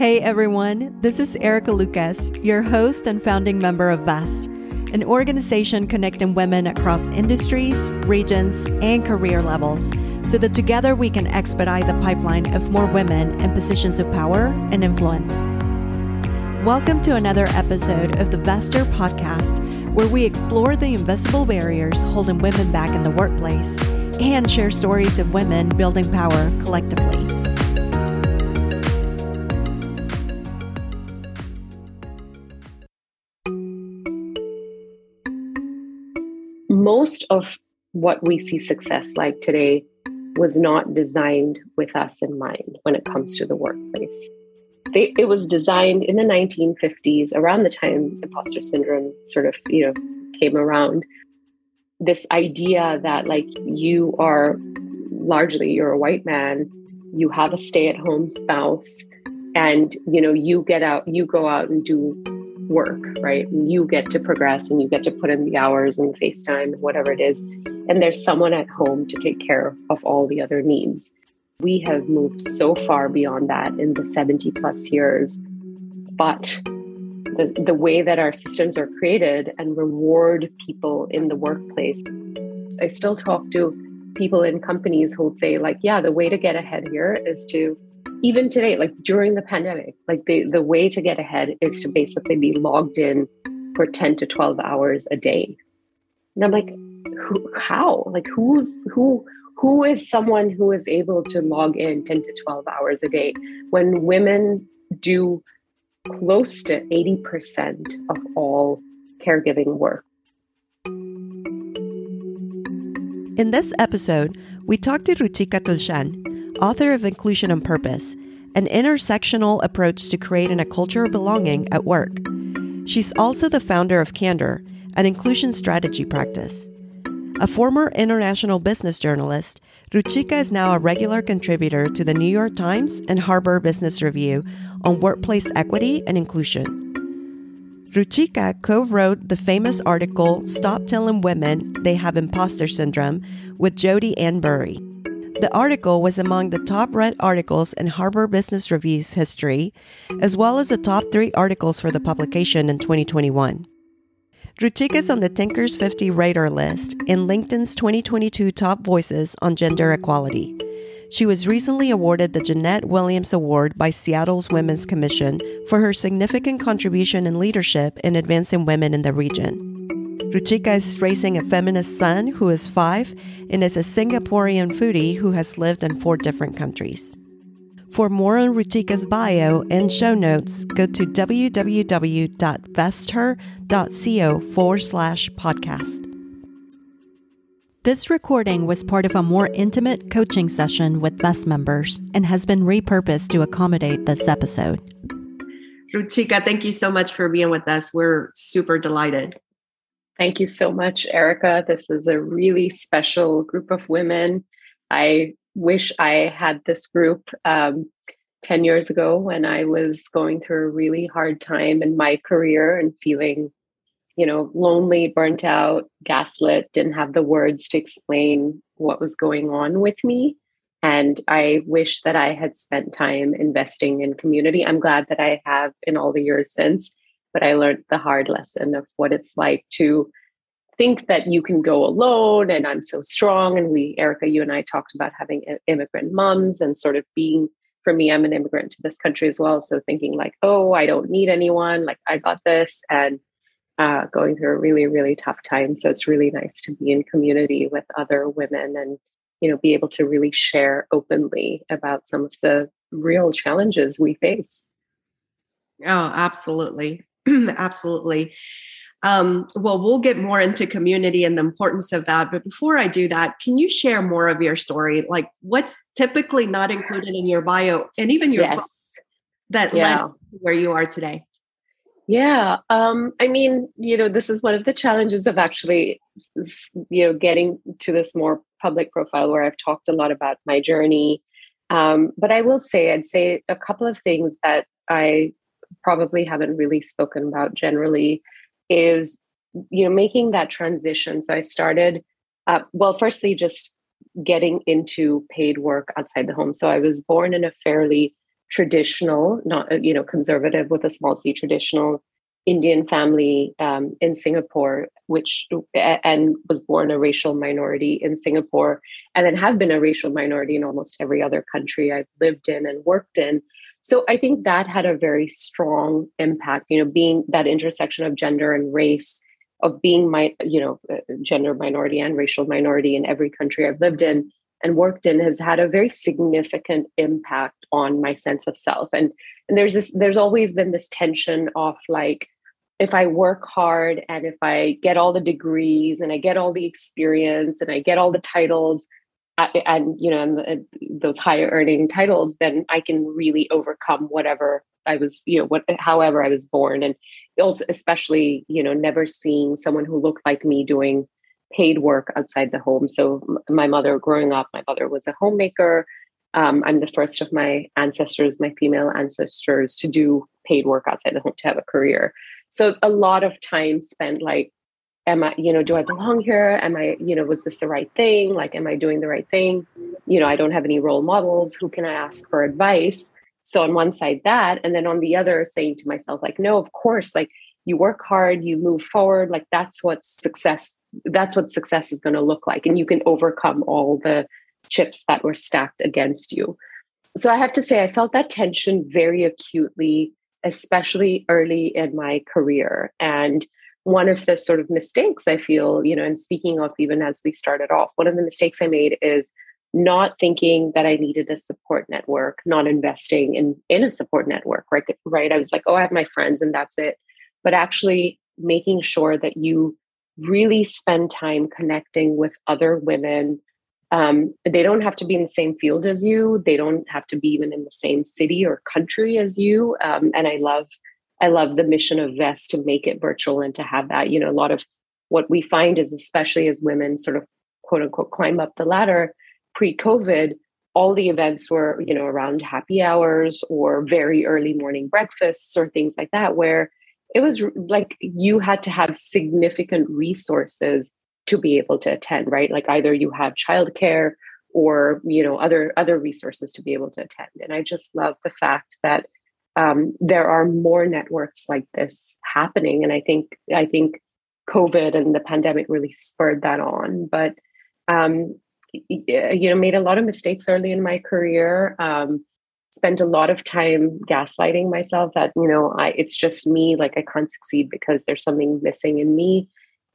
Hey everyone, this is Erica Lucas, your host and founding member of VEST, an organization connecting women across industries, regions, and career levels so that together we can expedite the pipeline of more women in positions of power and influence. Welcome to another episode of the VESTHer podcast, where we explore the invisible barriers holding women back in the workplace and share stories of women building power collectively. Most of what we see success like today was not designed with us in mind when it comes to the workplace. They, it was designed in the 1950s, around the time imposter syndrome sort of, you know, came around. This idea that like you are largely you're a white man, you have a stay-at-home spouse, and you know you get out, you go out and do work, right? You get to progress and you get to put in the hours and FaceTime, whatever it is. And there's someone at home to take care of all the other needs. We have moved so far beyond that in the 70 plus years. But the, the way that our systems are created and reward people in the workplace, I still talk to people in companies who'll say, like, yeah, the way to get ahead here is to even today, like during the pandemic, like the, the way to get ahead is to basically be logged in for 10 to 12 hours a day. And I'm like, who, how? Like who's who who is someone who is able to log in 10 to 12 hours a day when women do close to 80% of all caregiving work? In this episode, we talked to Ruchika Tulshyan, author of Inclusion on Purpose, an intersectional approach to creating a culture of belonging at work. She's also the founder of Candour, an inclusion strategy practice. A former international business journalist, Ruchika is now a regular contributor to the New York Times and Harvard Business Review on workplace equity and inclusion. Ruchika co wrote the famous article Stop Telling Women They Have Imposter Syndrome with Jodi Ann Burey. The article was among the top read articles in Harvard Business Review's history, as well as the top three articles for the publication in 2021. Ruchika is on the Thinkers 50 radar list in LinkedIn's 2022 Top Voices on Gender Equality. She was recently awarded the Jeanette Williams Award by Seattle's Women's Commission for her significant contribution and leadership in advancing women in the region. Ruchika is raising a feminist son who is five and is a Singaporean foodie who has lived in four different countries. For more on Ruchika's bio and show notes, go to www.vesther.co forward slash podcast. This recording was part of a more intimate coaching session with Vest members and has been repurposed to accommodate this episode. Ruchika, thank you so much for being with us. We're super delighted. Thank you so much, Erica. This is a really special group of women. I wish I had this group um, 10 years ago when I was going through a really hard time in my career and feeling, you know, lonely, burnt out, gaslit, didn't have the words to explain what was going on with me. And I wish that I had spent time investing in community. I'm glad that I have in all the years since but I learned the hard lesson of what it's like to think that you can go alone and I'm so strong. And we, Erica, you and I talked about having immigrant moms and sort of being, for me, I'm an immigrant to this country as well. So thinking like, oh, I don't need anyone, like I got this, and uh, going through a really, really tough time. So it's really nice to be in community with other women and, you know, be able to really share openly about some of the real challenges we face. Oh, absolutely. Absolutely. Um, well, we'll get more into community and the importance of that. But before I do that, can you share more of your story? Like what's typically not included in your bio and even your yes. that yeah. led to where you are today? Yeah. Um, I mean, you know, this is one of the challenges of actually, you know, getting to this more public profile where I've talked a lot about my journey. Um, but I will say, I'd say a couple of things that I probably haven't really spoken about generally is you know making that transition so i started uh, well firstly just getting into paid work outside the home so i was born in a fairly traditional, not uh, you know conservative with a small c, traditional Indian family um, in Singapore, which and was born a racial minority in Singapore, and then have been a racial minority in almost every other country I've lived in and worked in. So I think that had a very strong impact. You know, being that intersection of gender and race, of being my you know uh, gender minority and racial minority in every country I've lived in and worked in has had a very significant impact on my sense of self and and there's this there's always been this tension of like if i work hard and if i get all the degrees and i get all the experience and i get all the titles and you know and the, those higher earning titles then i can really overcome whatever i was you know what however i was born and also especially you know never seeing someone who looked like me doing paid work outside the home. So my mother, growing up, my mother was a homemaker. Um, I'm the first of my ancestors, my female ancestors, to do paid work outside the home to have a career. So a lot of time spent like, am I, you know, do I belong here? Am I, you know, was this the right thing? Like, am I doing the right thing? You know, I don't have any role models. Who can I ask for advice? So on one side, that, and then on the other, saying to myself, like, no, of course, like you work hard, you move forward, like that's what success that's what success is going to look like and you can overcome all the chips that were stacked against you. So I have to say I felt that tension very acutely especially early in my career and one of the sort of mistakes I feel, you know, and speaking of even as we started off, one of the mistakes I made is not thinking that I needed a support network, not investing in in a support network, right? Right. I was like, oh, I have my friends and that's it but actually making sure that you really spend time connecting with other women. Um, they don't have to be in the same field as you. They don't have to be even in the same city or country as you. Um, and I love, I love the mission of Vest to make it virtual and to have that. You know, a lot of what we find is, especially as women sort of quote unquote climb up the ladder pre-COVID, all the events were, you know, around happy hours or very early morning breakfasts or things like that, where it was like you had to have significant resources to be able to attend right like either you have childcare or you know other other resources to be able to attend and i just love the fact that um, there are more networks like this happening. And i think i think covid and the pandemic really spurred that on. But um, you know made a lot of mistakes early in my career. Um, spent a lot of time gaslighting myself that you know i it's just me like i can't succeed because there's something missing in me.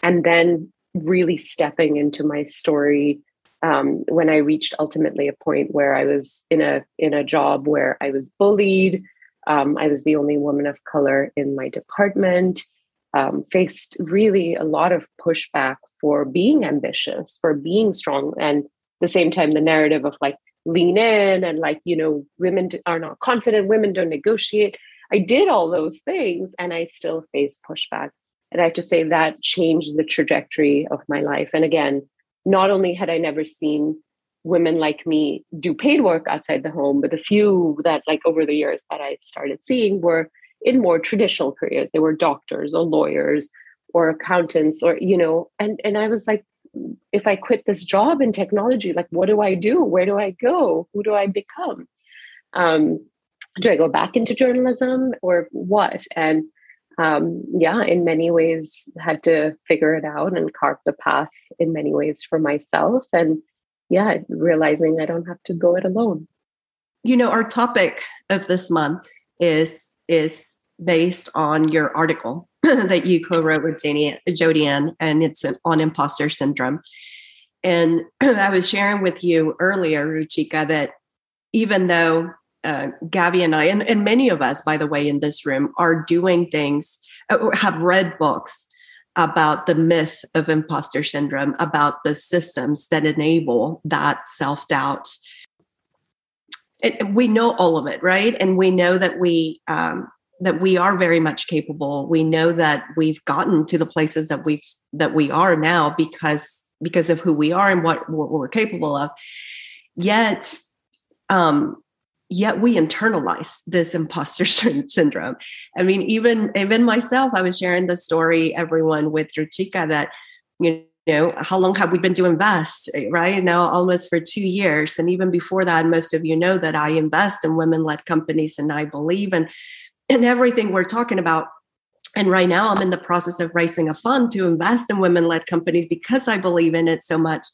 And then really stepping into my story um, when i reached ultimately a point where i was in a in a job where i was bullied um, i was the only woman of color in my department um, faced really a lot of pushback for being ambitious for being strong and the same time the narrative of like lean in and like you know women are not confident women don't negotiate. I did all those things and i still face pushback. And i have to say that changed the trajectory of my life. And again not only had i never seen women like me do paid work outside the home but the few that like over the years that i started seeing were in more traditional careers they were doctors or lawyers or accountants or you know and and i was like if I quit this job in technology, like what do I do? Where do I go? Who do I become? Um, do I go back into journalism or what? And um, yeah, in many ways, had to figure it out and carve the path in many ways for myself. And yeah, realizing I don't have to go it alone. You know, our topic of this month is is based on your article that you co-wrote with Janie, Jodi Ann, and it's an, on imposter syndrome. And I was sharing with you earlier, Ruchika, that even though uh, Gabby and I, and, and many of us, by the way, in this room, are doing things, uh, have read books about the myth of imposter syndrome, about the systems that enable that self doubt. We know all of it, right? And we know that we um, that we are very much capable we know that we've gotten to the places that we've that we are now because because of who we are and what, what we're capable of yet um yet we internalize this imposter syndrome. I mean even even myself i was sharing the story everyone with Ruchika that you know how long have we been doing invest eh, right? Now almost for two years. And even before that most of you know that i invest in women-led companies and i believe in in everything we're talking about. And right now i'm in the process of raising a fund to invest in women-led companies because i believe in it so much.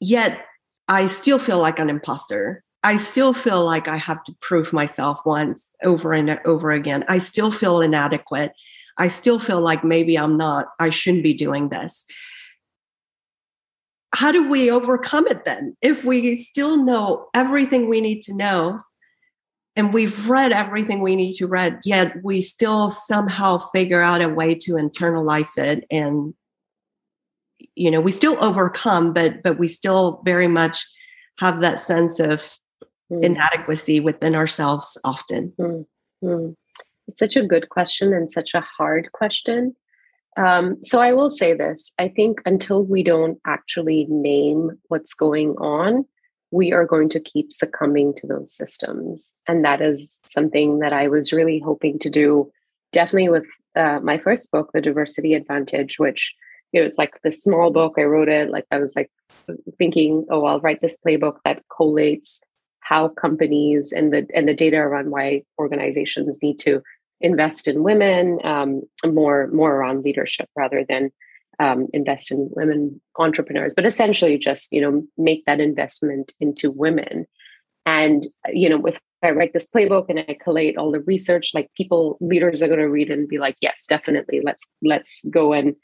Yet i still feel like an imposter i still feel like i have to prove myself once over and over again. I still feel inadequate. I still feel like maybe i'm not i shouldn't be doing this. How do we overcome it then? If we still know everything we need to know and we've read everything we need to read yet we still somehow figure out a way to internalize it and you know we still overcome but but we still very much have that sense of mm. inadequacy within ourselves often mm. It's such a good question and such a hard question um, so I will say this I think until we don't actually name what's going on, we are going to keep succumbing to those systems. And that is something that I was really hoping to do, definitely with uh, my first book, The Diversity Advantage, which it was like the small book. I wrote it like I was like thinking, oh, I'll write this playbook that collates how companies and the and the data around why organizations need to invest in women um, more more around leadership rather than um, invest in women entrepreneurs but essentially just you know make that investment into women. And you know if i write this playbook and i collate all the research like people leaders are going to read and be like yes definitely let's let's go and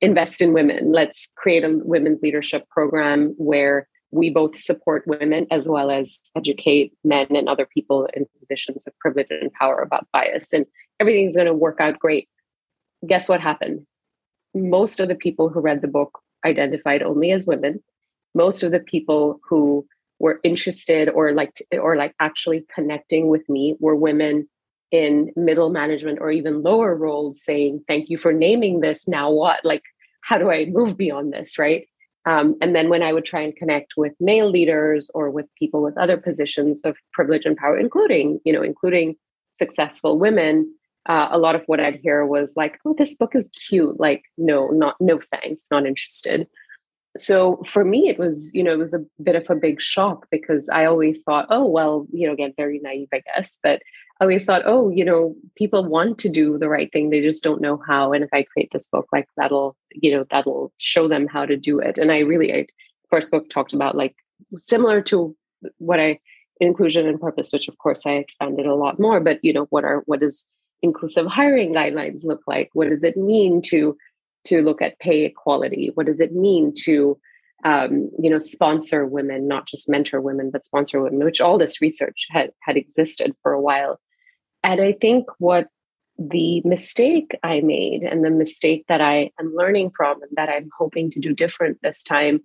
invest in women. Let's create a women's leadership program where we both support women as well as educate men and other people in positions of privilege and power about bias and everything's going to work out great. Guess what happened? Most of the people who read the book identified only as women. Most of the people who were interested or like or like actually connecting with me were women in middle management or even lower roles saying thank you for naming this now what like how do i move beyond this right um, and then when i would try and connect with male leaders or with people with other positions of privilege and power including you know including successful women uh, a lot of what I'd hear was like, "Oh, this book is cute." Like, no, not no thanks, not interested. So for me, it was you know it was a bit of a big shock because I always thought, oh well, you know, again very naive, I guess, but Always thought, oh, you know, people want to do the right thing, they just don't know how. And if I create this book, like that'll you know that'll show them how to do it. And I really, I first book talked about like similar to what I inclusion and purpose, which of course I expanded a lot more. But you know, what are what does inclusive hiring guidelines look like? What does it mean to to look at pay equality? What does it mean to um, you know sponsor women, not just mentor women, but sponsor women? Which all this research had had existed for a while, and I think what the mistake I made and the mistake that I am learning from and that I'm hoping to do different this time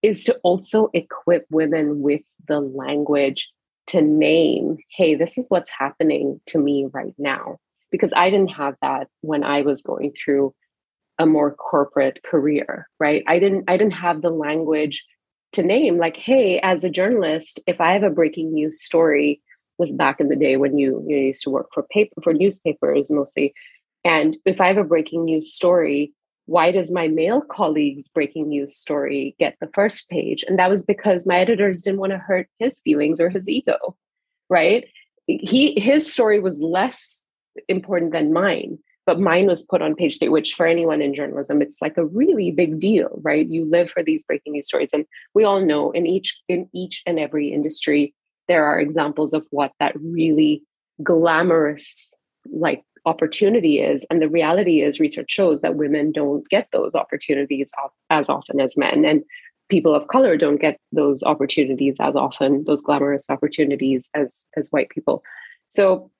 is to also equip women with the language to name, hey, this is what's happening to me right now because I didn't have that when I was going through a more corporate career, right? I didn't I didn't have the language to name like, hey, as a journalist, if I have a breaking news story, was back in the day when you, you used to work for paper for newspapers mostly. And if I have a breaking news story, why does my male colleague's breaking news story get the first page? And that was because my editors didn't want to hurt his feelings or his ego, right? He his story was less important than mine but mine was put on page three which for anyone in journalism it's like a really big deal right you live for these breaking news stories and we all know in each in each and every industry there are examples of what that really glamorous like opportunity is. And the reality is research shows that women don't get those opportunities as often as men. And people of color don't get those opportunities as often those glamorous opportunities as as white people. So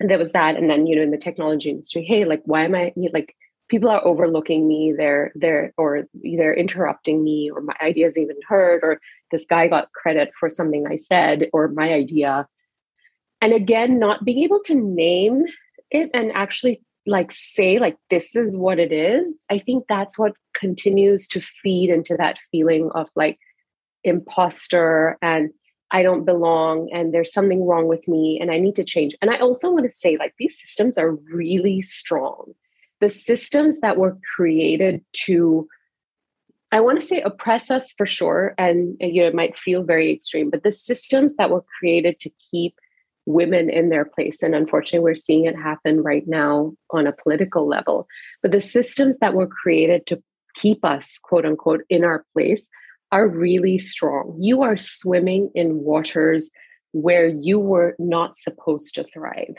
there was that. And then you know in the technology industry hey like why am i like people are overlooking me they're they're or they're interrupting me or my ideas even heard or this guy got credit for something i said or my idea and again not being able to name it and actually like say like this is what it is i think that's what continues to feed into that feeling of like imposter and I don't belong and there's something wrong with me and I need to change. And I also want to say, like, these systems are really strong. The systems that were created to I want to say oppress us for sure, and you know it might feel very extreme, but the systems that were created to keep women in their place, and unfortunately, we're seeing it happen right now on a political level. But the systems that were created to keep us, quote unquote, in our place are really strong. You are swimming in waters where you were not supposed to thrive.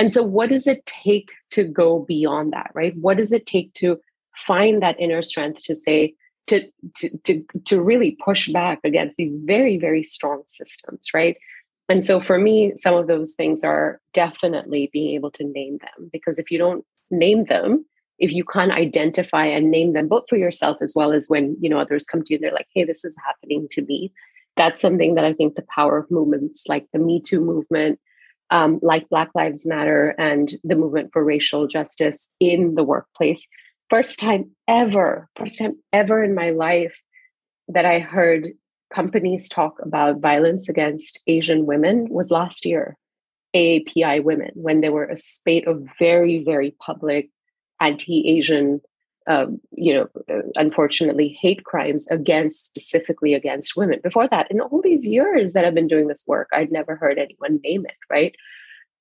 And so, what does it take to go beyond that, right? What does it take to find that inner strength to say, to, to, to, to really push back against these very, very strong systems, right? And so, for me, some of those things are definitely being able to name them because if you don't name them, if you can't identify and name them both for yourself as well as when you know others come to you they're like hey this is happening to me that's something that i think the power of movements like the me too movement um, like black lives matter and the movement for racial justice in the workplace. First time ever first time ever in my life that i heard companies talk about violence against asian women was last year aapi women when there were a spate of very very public anti-Asian, um, you know, uh, unfortunately, hate crimes against specifically against women. Before that, in all these years that I've been doing this work, I'd never heard anyone name it. Right.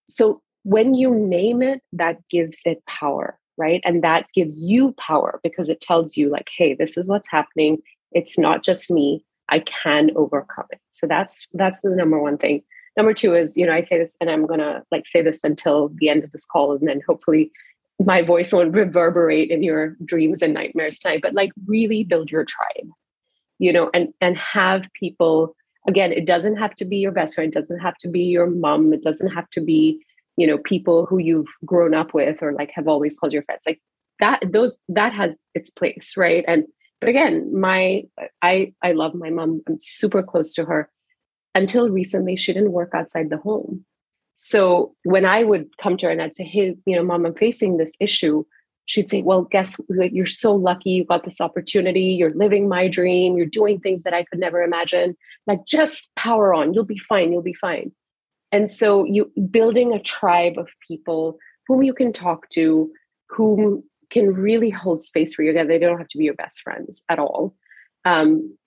So when you name it, that gives it power, right? And that gives you power because it tells you, like, hey, this is what's happening. It's not just me. I can overcome it. So that's that's the number one thing. Number two is, you know, I say this and I'm gonna like say this until the end of this call, and then hopefully my voice won't reverberate in your dreams and nightmares tonight but like really build your tribe you know and and have people again it doesn't have to be your best friend it doesn't have to be your mom it doesn't have to be you know people who you've grown up with or like have always called your friends like that those that has its place right? And but again my i i love my mom i'm super close to her. Until recently she didn't work outside the home so when I would come to her and I'd say, Hey, you know, mom, I'm facing this issue, she'd say, Well, guess you're so lucky you got this opportunity. You're living my dream. You're doing things that I could never imagine. Like, just power on. You'll be fine. You'll be fine. And so you building a tribe of people whom you can talk to, whom can really hold space for you. They don't have to be your best friends at all. Um,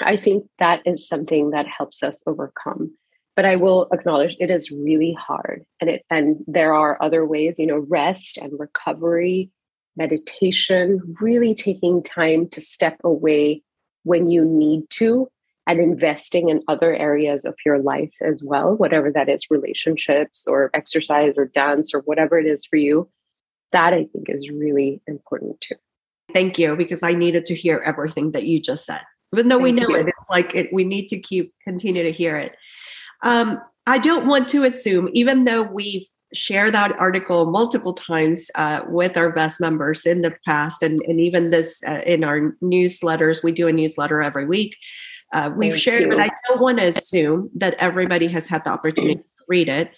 I think that is something that helps us overcome but i will acknowledge it is really hard and it and there are other ways you know rest and recovery meditation really taking time to step away when you need to and investing in other areas of your life as well whatever that is relationships or exercise or dance or whatever it is for you. That i think is really important too. Thank you because i needed to hear everything that you just said. Even though thank we know you. it it's like it, we need to keep continue to hear it um, I don't want to assume, even though we've shared that article multiple times uh, with our VEST members in the past, and, and even this uh, in our newsletters, we do a newsletter every week. Uh, we've Thank shared, you. but I don't want to assume that everybody has had the opportunity to read it.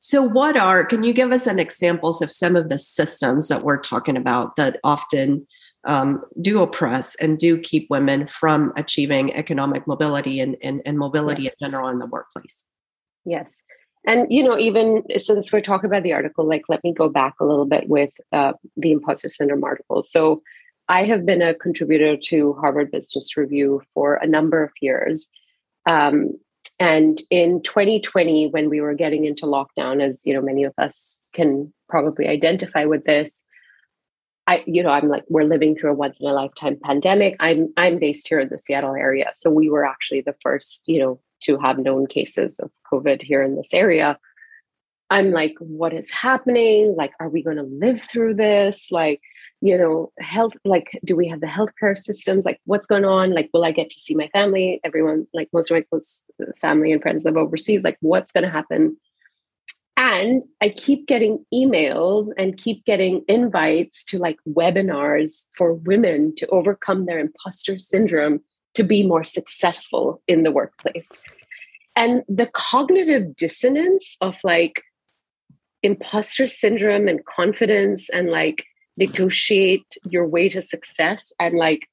So, what are, can you give us an examples of some of the systems that we're talking about that often um, do oppress and do keep women from achieving economic mobility and, and, and mobility yes. in general in the workplace. Yes. And, you know, even since we're talking about the article, like, let me go back a little bit with uh, the imposter syndrome article. So, I have been a contributor to Harvard Business Review for a number of years. Um, and in 2020, when we were getting into lockdown, as you know, many of us can probably identify with this, I, you know, I'm like, we're living through a once in a lifetime pandemic. I'm I'm based here in the Seattle area. So we were actually the first, you know, to have known cases of COVID here in this area. I'm like, what is happening? Like, are we going to live through this? Like, you know, health, like, do we have the healthcare systems? Like, what's going on? Like, will I get to see my family? Everyone, like, most of my close uh, family and friends live overseas. Like, what's going to happen? And i keep getting emails and keep getting invites to like webinars for women to overcome their imposter syndrome to be more successful in the workplace. And the cognitive dissonance of like imposter syndrome and confidence and like negotiate your way to success and like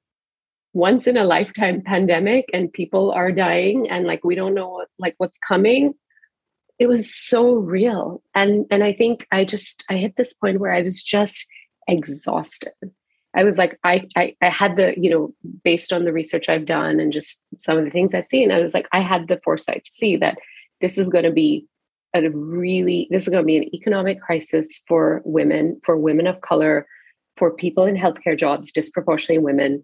once in a lifetime pandemic and people are dying and like we don't know like what's coming it was so real and and i think i just i hit this point where i was just exhausted I was like, I, I, I had the, you know, based on the research I've done and just some of the things I've seen, I was like, I had the foresight to see that this is going to be a really, this is going to be an economic crisis for women, for women of color, for people in healthcare jobs, disproportionately women.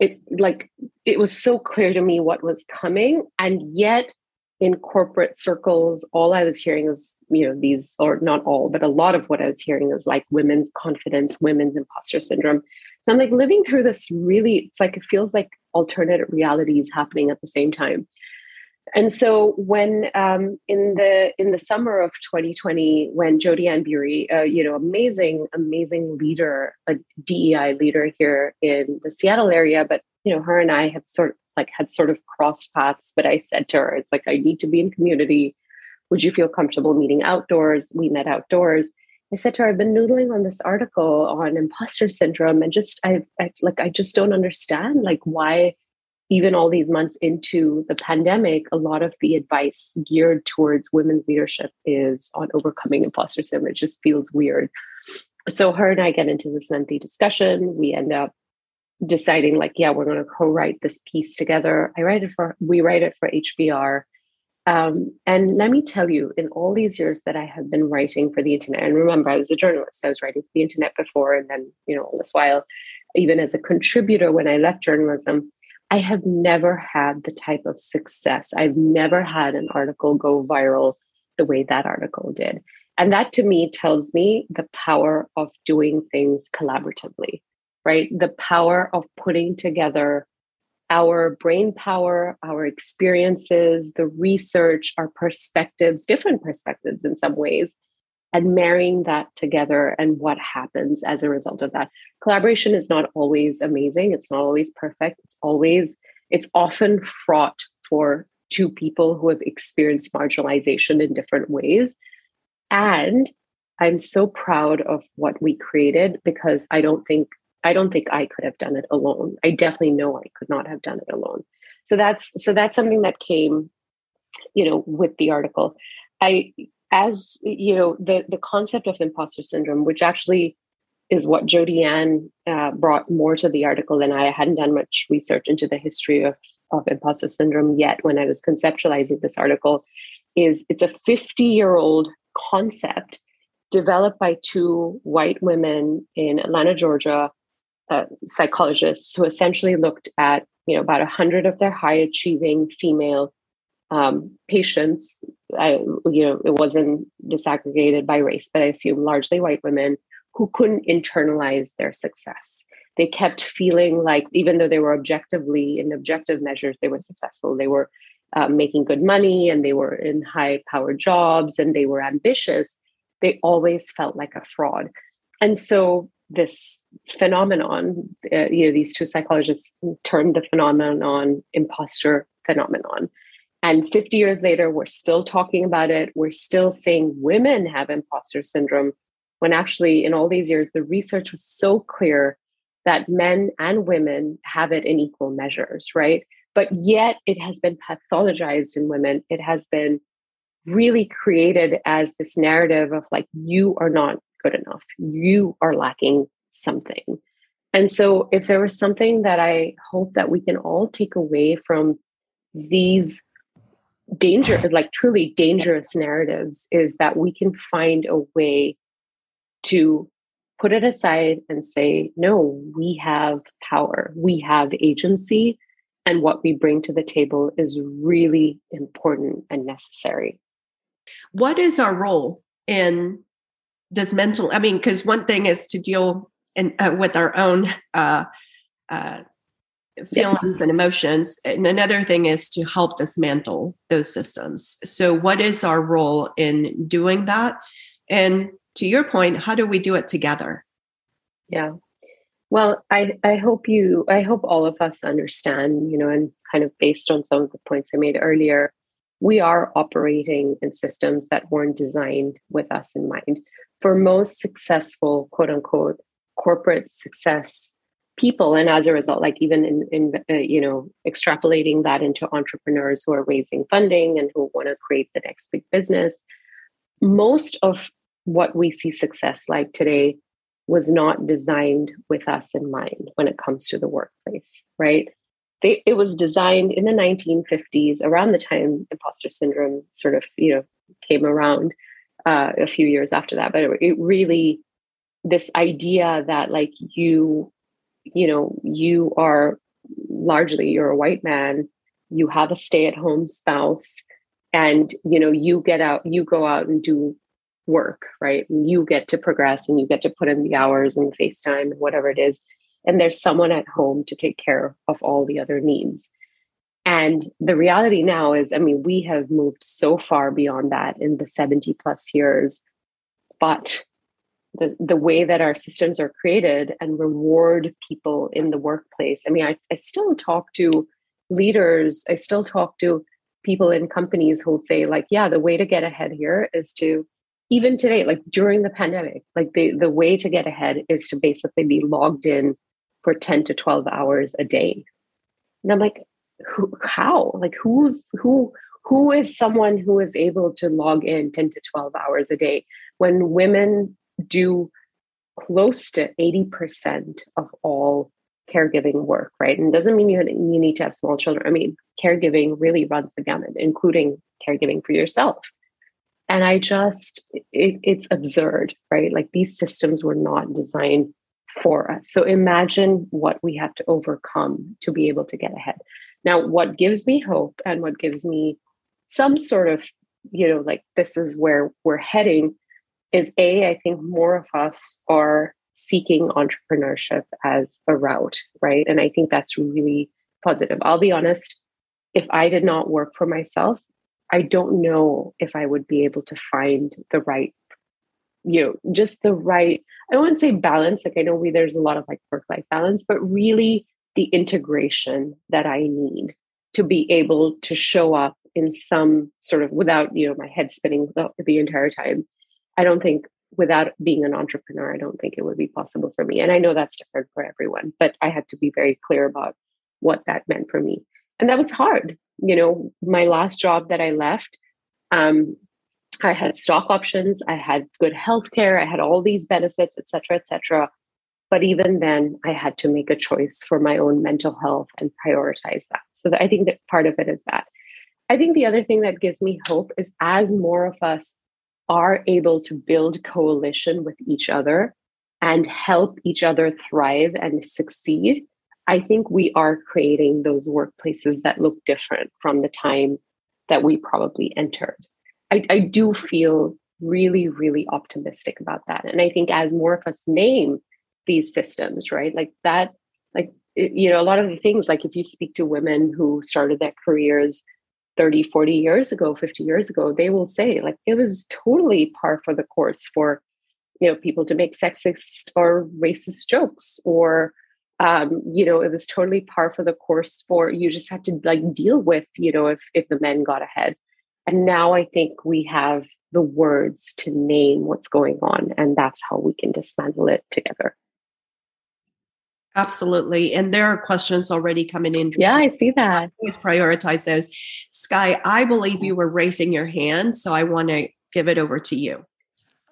It like it was so clear to me what was coming, and yet in corporate circles, all I was hearing was, you know, these, or not all, but a lot of what I was hearing is like women's confidence, women's imposter syndrome. So I'm like living through this really, it's like it feels like alternate realities happening at the same time. And so when um, in the in the summer of 2020, when Jodi Ann Burey, uh, you know, amazing, amazing leader, a DEI leader here in the Seattle area, but you know, her and I have sort of like had sort of crossed paths. But I said to her, "It's like I need to be in community. Would you feel comfortable meeting outdoors?" We met outdoors. I said to her, "I've been noodling on this article on imposter syndrome, and just I, I like I just don't understand like why." even all these months into the pandemic, a lot of the advice geared towards women's leadership is on overcoming imposter syndrome. It just feels weird. So her and I get into this lengthy discussion. We end up deciding like, yeah, we're going to co-write this piece together. I write it for, we write it for HBR. Um, and let me tell you, in all these years that I have been writing for the internet, and remember, I was a journalist, I was writing for the internet before, and then, you know, all this while, even as a contributor when I left journalism, I have never had the type of success. I've never had an article go viral the way that article did. And that to me tells me the power of doing things collaboratively, right? The power of putting together our brain power, our experiences, the research, our perspectives, different perspectives in some ways, and marrying that together and what happens as a result of that. Collaboration is not always amazing, it's not always perfect, it's always, it's often fraught for two people who have experienced marginalization in different ways. And I'm so proud of what we created because I don't think I don't think I could have done it alone. I definitely know I could not have done it alone. So that's so that's something that came, you know, with the article. I as you know the the concept of imposter syndrome which actually is what jodi ann uh, brought more to the article than i hadn't done much research into the history of of imposter syndrome yet when i was conceptualizing this article is it's a 50 year old concept developed by two white women in atlanta georgia uh, psychologists who essentially looked at you know about 100 of their high achieving female um, patients. I, you know, it wasn't disaggregated by race, but I assume largely white women who couldn't internalize their success. They kept feeling like, even though they were objectively, in objective measures, they were successful. They were uh, making good money and they were in high powered jobs and they were ambitious. They always felt like a fraud. And so this phenomenon, uh, you know, these two psychologists termed the phenomenon imposter phenomenon. And 50 years later, we're still talking about it. We're still saying women have imposter syndrome, when actually, in all these years, the research was so clear that men and women have it in equal measures, right? But yet it has been pathologized in women. It has been really created as this narrative of like, you are not good enough, you are lacking something. And so, if there was something that I hope that we can all take away from these danger like truly dangerous narratives is that we can find a way to put it aside and say no we have power. We have agency and what we bring to the table is really important and necessary. What is our role in this mental i mean because one thing is to deal in, uh, with our own uh, uh, feelings yes. and emotions. And another thing is to help dismantle those systems. So, what is our role in doing that? And to your point, how do we do it together? Yeah. Well, I, I hope you, I hope all of us understand, you know, and kind of based on some of the points I made earlier, we are operating in systems that weren't designed with us in mind. For most successful, quote unquote, corporate success people and as a result like even in, in uh, you know extrapolating that into entrepreneurs who are raising funding and who want to create the next big business most of what we see success like today was not designed with us in mind when it comes to the workplace, right? They, it was designed in the 1950s, around the time imposter syndrome sort of, you know, came around uh, a few years after that. But it, it really, this idea that like you, you know, you are largely you're a white man, you have a stay-at-home spouse, and you know you get out, you go out and do work, right? And you get to progress and you get to put in the hours and FaceTime and whatever it is. And there's someone at home to take care of all the other needs. And the reality now is, I mean, we have moved so far beyond that in the 70 plus years. But the, the way that our systems are created and reward people in the workplace. I mean, I, I still talk to leaders, I still talk to people in companies who'll say, like, yeah, the way to get ahead here is to even today, like during the pandemic, like the, the way to get ahead is to basically be logged in for 10 to 12 hours a day. And I'm like, who, how? Like who's who who is someone who is able to log in 10 to 12 hours a day when women do close to 80% of all caregiving work, right? And doesn't mean you, you need to have small children. I mean, caregiving really runs the gamut, including caregiving for yourself and i just it, it's absurd right like these systems were not designed for us so imagine what we have to overcome to be able to get ahead now what gives me hope and what gives me some sort of you know like this is where we're heading is a i think more of us are seeking entrepreneurship as a route right and i think that's really positive i'll be honest if i did not work for myself I don't know if I would be able to find the right, you know, just the right, I to say balance. Like I know we, there's a lot of like work life balance, but really the integration that I need to be able to show up in some sort of without, you know, my head spinning the, the entire time. I don't think without being an entrepreneur, I don't think it would be possible for me. And I know that's different for everyone, but I had to be very clear about what that meant for me. And that was hard you know, my last job that I left, um, I had stock options, I had good health care, I had all these benefits, et cetera, et cetera. But even then, I had to make a choice for my own mental health and prioritize that. So I think that part of it is that. I think the other thing that gives me hope is as more of us are able to build coalition with each other and help each other thrive and succeed, I think we are creating those workplaces that look different from the time that we probably entered. I, I do feel really, really optimistic about that. And I think as more of us name these systems, right, like that, like, you know, a lot of the things, like if you speak to women who started their careers 30, 40 years ago, 50 years ago, they will say, like, it was totally par for the course for, you know, people to make sexist or racist jokes or, um, you know, it was totally par for the course for you just had to like deal with, you know, if if the men got ahead. And now I think we have the words to name what's going on, and that's how we can dismantle it together. Absolutely. And there are questions already coming in. Yeah, I see that. Always prioritize those. Sky, I believe you were raising your hand, so I want to give it over to you.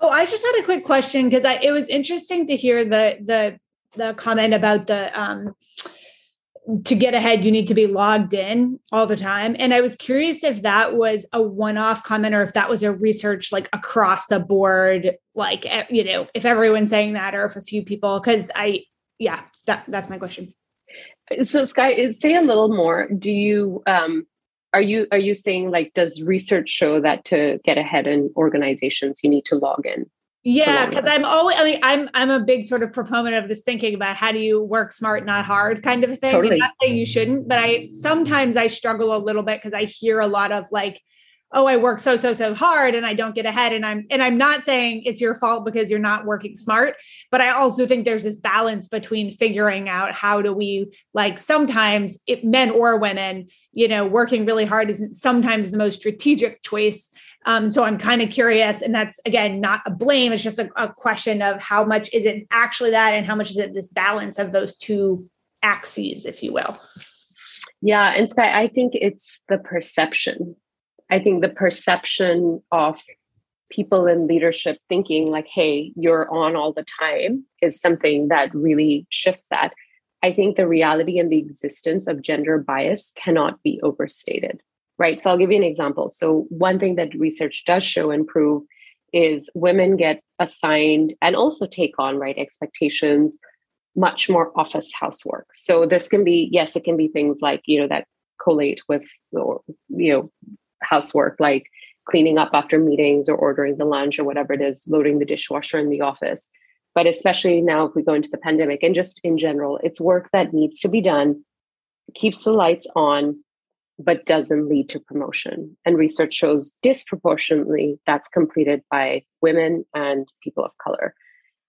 Oh, I just had a quick question because it was interesting to hear the the the comment about the um, to get ahead you need to be logged in all the time and i was curious if that was a one-off comment or if that was a research like across the board like eh, you know if everyone's saying that or if a few people because i yeah that that's my question so sky say a little more do you um are you are you saying like does research show that to get ahead in organizations you need to log in yeah, because I'm always I mean I'm I'm a big sort of proponent of this thinking about how do you work smart, not hard kind of a thing. Totally. not saying you shouldn't, but I sometimes I struggle a little bit because I hear a lot of like, oh, I work so, so, so hard and I don't get ahead. And I'm and I'm not saying it's your fault because you're not working smart, but I also think there's this balance between figuring out how do we like sometimes it men or women, you know, working really hard isn't sometimes the most strategic choice um, so I'm kind of curious, and that's again not a blame. It's just a, a question of how much is it actually that, and how much is it this balance of those two axes, if you will. Yeah, and Sky, I think it's the perception. I think the perception of people in leadership thinking like hey you're on all the time is something that really shifts that. I think the reality and the existence of gender bias cannot be overstated right? So i'll give you an example. So one thing that research does show and prove is women get assigned and also take on right expectations much more office housework. So this can be yes it can be things like you know that collate with or you know housework like cleaning up after meetings or ordering the lunch or whatever it is, loading the dishwasher in the office. But especially now, if we go into the pandemic and just in general, it's work that needs to be done, keeps the lights on, but doesn't lead to promotion. And research shows disproportionately that's completed by women and people of color.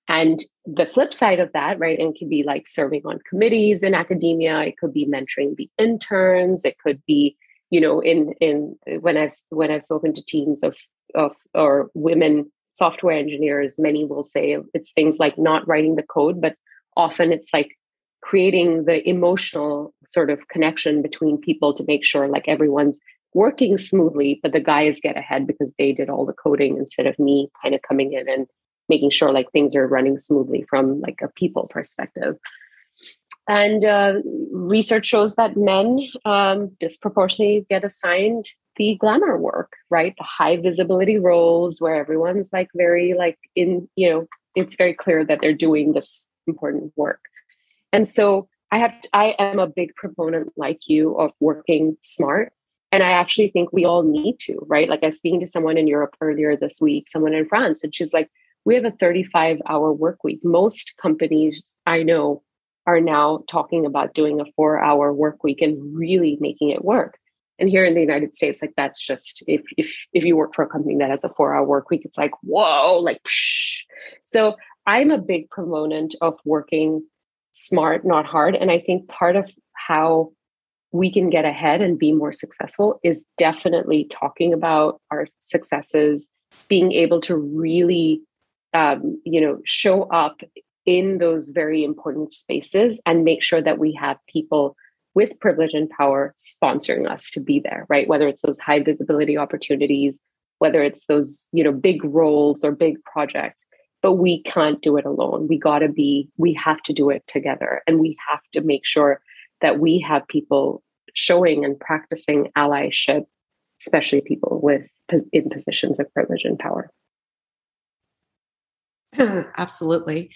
And the flip side of that, right, and it could be like serving on committees in academia, it could be mentoring the interns, it could be you know in in when i've when i've spoken to teams of of or women software engineers many will say it's things like not writing the code but often it's like creating the emotional sort of connection between people to make sure like everyone's working smoothly but the guys get ahead because they did all the coding instead of me kind of coming in and making sure like things are running smoothly from like a people perspective and uh, research shows that men um, disproportionately get assigned the glamour work, right? The high visibility roles where everyone's like very like in, you know, it's very clear that they're doing this important work. And so I have to, I am a big proponent like you of working smart. And I actually think we all need to, right? Like I was speaking to someone in Europe earlier this week, someone in France, and she's like, we have a 35 hour work week. Most companies I know are now talking about doing a four hour work week and really making it work. And here in the United States, like that's just if if if you work for a company that has a four hour work week, it's like whoa, like psh. so. I'm a big proponent of working smart, not hard, and I think part of how we can get ahead and be more successful is definitely talking about our successes, being able to really, um, you know, show up in those very important spaces and make sure that we have people with privilege and power sponsoring us to be there right? Whether it's those high visibility opportunities whether it's those you know big roles or big projects but we can't do it alone. We got to be we have to do it together. And we have to make sure that we have people showing and practicing allyship especially people with in positions of privilege and power. Absolutely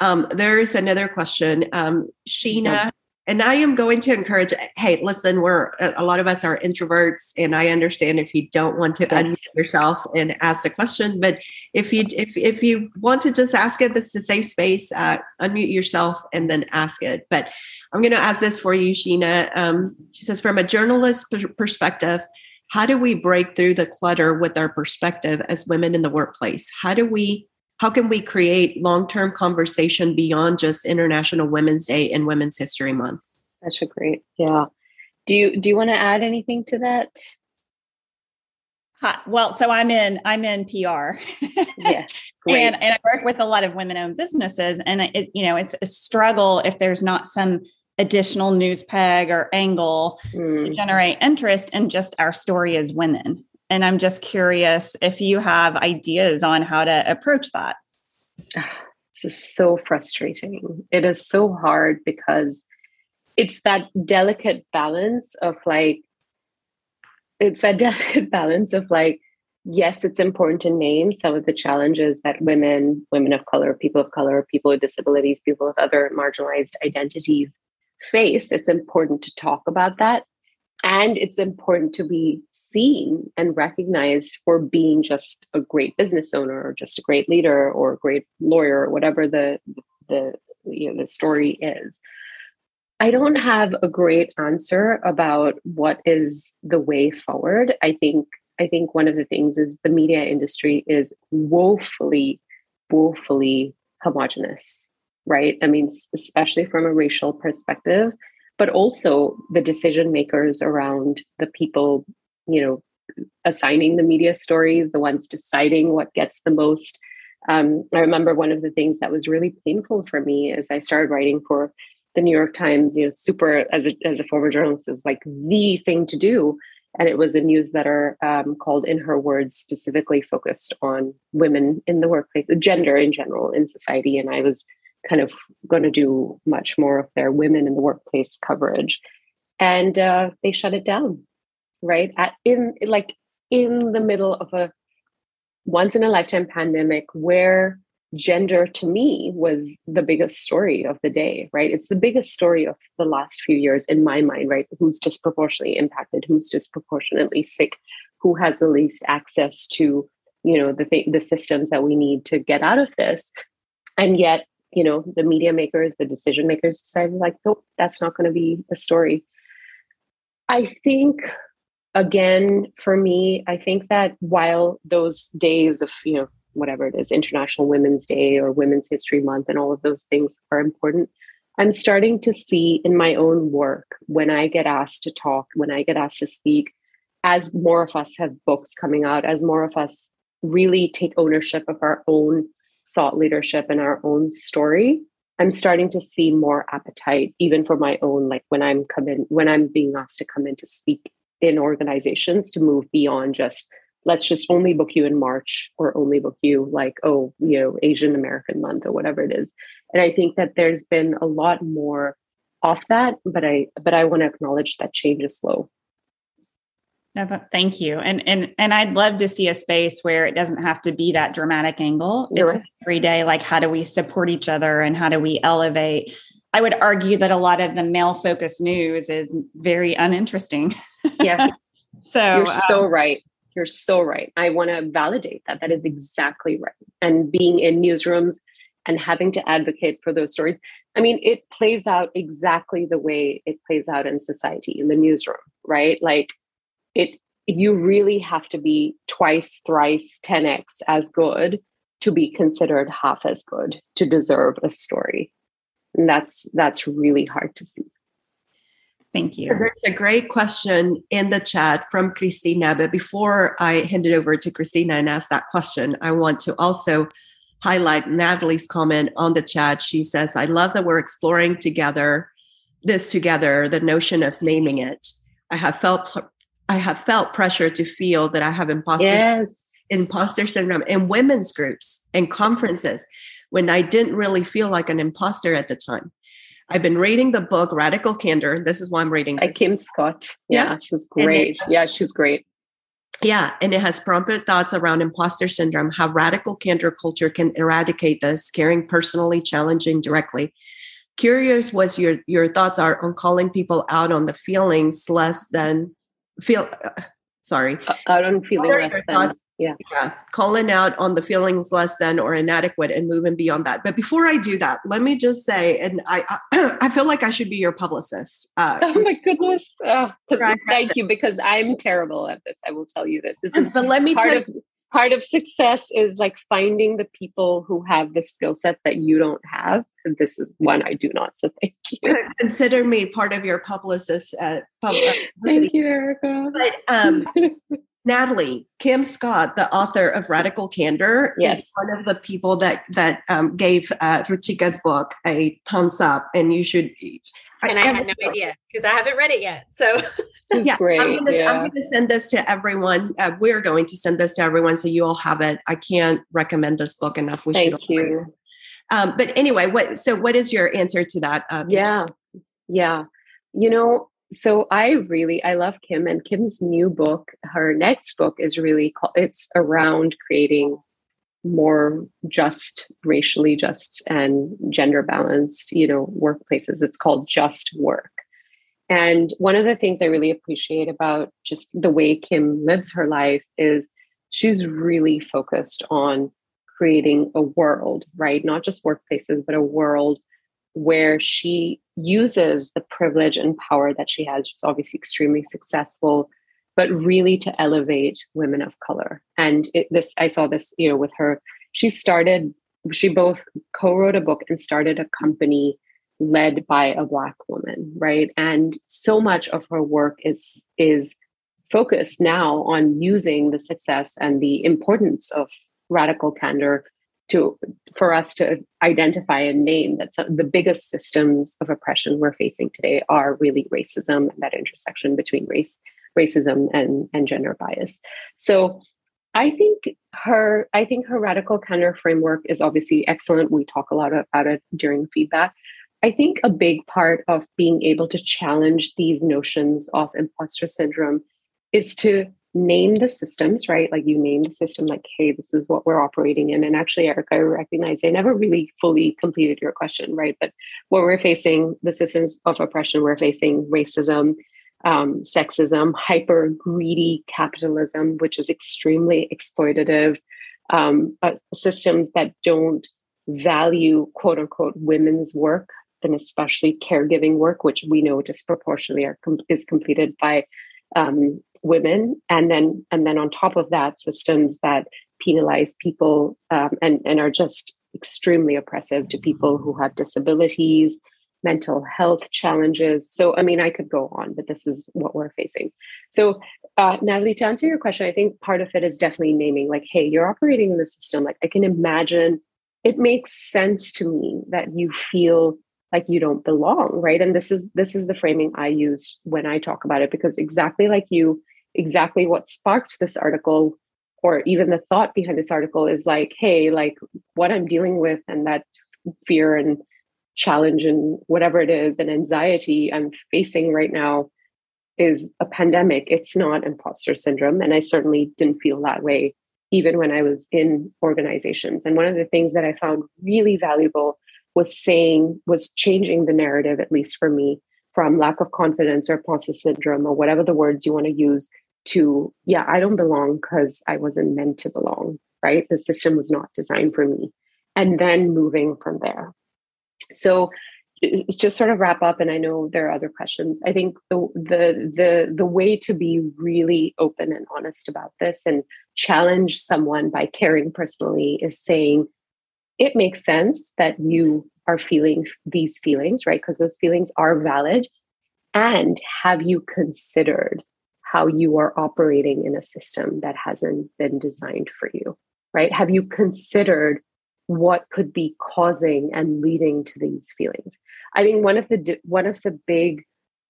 um, there's another question. Um, Sheena, and I am going to encourage, hey, listen, we're a lot of us are introverts, and I understand if you don't want to yes. unmute yourself and ask the question, but if you if if you want to just ask it, this is a safe space. Uh, unmute yourself and then ask it. But I'm going to ask this for you, Sheena. Um, she says, from a journalist perspective, how do we break through the clutter with our perspective as women in the workplace? How do we how can we create long-term conversation beyond just international women's day and women's history month such a great yeah do you do you want to add anything to that Hi. Well, so I'm in I'm in PR. yes, and and I work with a lot of women-owned businesses, and it, you know it's a struggle if there's not some additional news peg or angle mm. to generate interest in just our story as women. And I'm just curious if you have ideas on how to approach that. This is so frustrating. It is so hard because it's that delicate balance of like, it's that delicate balance of like, yes, it's important to name some of the challenges that women, women of color, people of color, people with disabilities, people with other marginalized identities face. It's important to talk about that and it's important to be seen and recognized for being just a great business owner or just a great leader or a great lawyer or whatever the the you know the story is. I don't have a great answer about what is the way forward. I think i think one of the things is the media industry is woefully woefully homogenous right? I mean especially from a racial perspective but also the decision makers around the people, you know, assigning the media stories, the ones deciding what gets the most. Um, I remember one of the things that was really painful for me as I started writing for the New York Times, you know, super as a, as a former journalist is like the thing to do. and it was a newsletter um, called in her words specifically focused on women in the workplace the gender in general in society and i was kind of going to do much more of their women in the workplace coverage and uh, they shut it down right at in like in the middle of a once in a lifetime pandemic where gender to me was the biggest story of the day, right? It's the biggest story of the last few years in my mind, right? Who's disproportionately impacted, who's disproportionately sick, who has the least access to, you know, the th- the systems that we need to get out of this. And yet, you know, the media makers, the decision makers decided like, nope, that's not going to be the story. I think again for me i think that while those days of you know whatever it is international women's day or women's history month and all of those things are important i'm starting to see in my own work when i get asked to talk when i get asked to speak as more of us have books coming out as more of us really take ownership of our own thought leadership and our own story i'm starting to see more appetite even for my own like when i'm coming when i'm being asked to come in to speak in organizations to move beyond just let's just only book you in March or only book you like, oh, you know, Asian American month or whatever it is. And I think that there's been a lot more off that, but I but I want to acknowledge that change is slow. Thank you. And and and I'd love to see a space where it doesn't have to be that dramatic angle. You're it's right. every day like how do we support each other and how do we elevate I would argue that a lot of the male focused news is very uninteresting. Yeah. so you're um, so right. You're so right. I want to validate that. That is exactly right. And being in newsrooms and having to advocate for those stories. I mean, it plays out exactly the way it plays out in society, in the newsroom, right? Like it, you really have to be twice, thrice, 10x as good to be considered half as good to deserve a story. And that's that's really hard to see. Thank you. There's a great question in the chat from Christina. But before I hand it over to Christina and ask that question, I want to also highlight Natalie's comment on the chat. She says, I love that we're exploring together this together, the notion of naming it. I have felt I have felt pressure to feel that I have imposter yes. imposter syndrome in women's groups and conferences when I didn't really feel like an imposter at the time. I've been reading the book Radical Candor. This is why I'm reading. By Kim Scott. Yeah, yeah. she's great. Has, yeah, she's great. Yeah, and it has prompted thoughts around imposter syndrome, how radical candor culture can eradicate this, caring personally, challenging directly. Curious was your your thoughts are on calling people out on the feelings less than feel. Uh, sorry, out on feeling less than. Thoughts, yeah. yeah. Calling out on the feelings less than or inadequate and moving beyond that. But before I do that, let me just say, and I I feel like I should be your publicist. Uh, oh my goodness. Uh, thank you, because I'm terrible at this. I will tell you this. This is but let me part tell of part of success is like finding the people who have the skill set that you don't have. And this is one I do not. So thank you. Consider me part of your publicist. Uh, pub- thank you, Erica. But um, Natalie, Kim Scott, the author of Radical Candor, yes. is one of the people that that um, gave uh, Ruchika's book a thumbs up, and you should. And I, I had no idea because I haven't read it yet. So yeah, great. I'm going yeah. to send this to everyone. Uh, we're going to send this to everyone, so you all have it. I can't recommend this book enough. We Thank should. you. Um, but anyway, what? So, what is your answer to that? Uh, yeah, yeah. You know, so i really i love kim and kim's new book her next book is really called it's around creating more just racially just and gender balanced you know workplaces. It's called just work. And one of the things i really appreciate about just the way kim lives her life is she's really focused on creating a world right? Not just workplaces but a world where she uses the privilege and power that she has. She's obviously extremely successful, but really to elevate women of color. And it, this, I saw this, you know, with her. She started. She both co-wrote a book and started a company led by a black woman, right? And so much of her work is is focused now on using the success and the importance of radical candor to for us to identify and name that some, the biggest systems of oppression we're facing today are really racism and that intersection between race racism and and gender bias. So i think her i think her radical candor framework is obviously excellent. We talk a lot about it during feedback. I think a big part of being able to challenge these notions of imposter syndrome is to name the systems, right? Like you name the system, like, hey, this is what we're operating in. And actually, Erica, I recognize I never really fully completed your question, right? But what we're facing, the systems of oppression, we're facing racism, um, sexism, hyper greedy capitalism, which is extremely exploitative, um, uh, systems that don't value quote unquote women's work and especially caregiving work, which we know disproportionately are, is completed by um, women, and then and then on top of that, systems that penalize people um, and and are just extremely oppressive to people who have disabilities, mental health challenges. So, I mean, I could go on, but this is what we're facing. So, uh, Natalie, to answer your question, I think part of it is definitely naming, like, hey, you're operating in the system. Like, I can imagine it makes sense to me that you feel like you don't belong right? And this is this is the framing i use when i talk about it because exactly like you exactly what sparked this article or even the thought behind this article is like hey like what i'm dealing with and that fear and challenge and whatever it is and anxiety i'm facing right now is a pandemic. It's not imposter syndrome. And i certainly didn't feel that way even when i was in organizations. And one of the things that i found really valuable was saying was changing the narrative at least for me from lack of confidence or imposter syndrome or whatever the words you want to use to yeah i don't belong because i wasn't meant to belong right? The system was not designed for me. And then moving from there. So just sort of wrap up and i know there are other questions. I think the the the the way to be really open and honest about this and challenge someone by caring personally is saying it makes sense that you are feeling these feelings, right? Because those feelings are valid. And have you considered how you are operating in a system that hasn't been designed for you, right? Have you considered what could be causing and leading to these feelings? I think one of the one of the big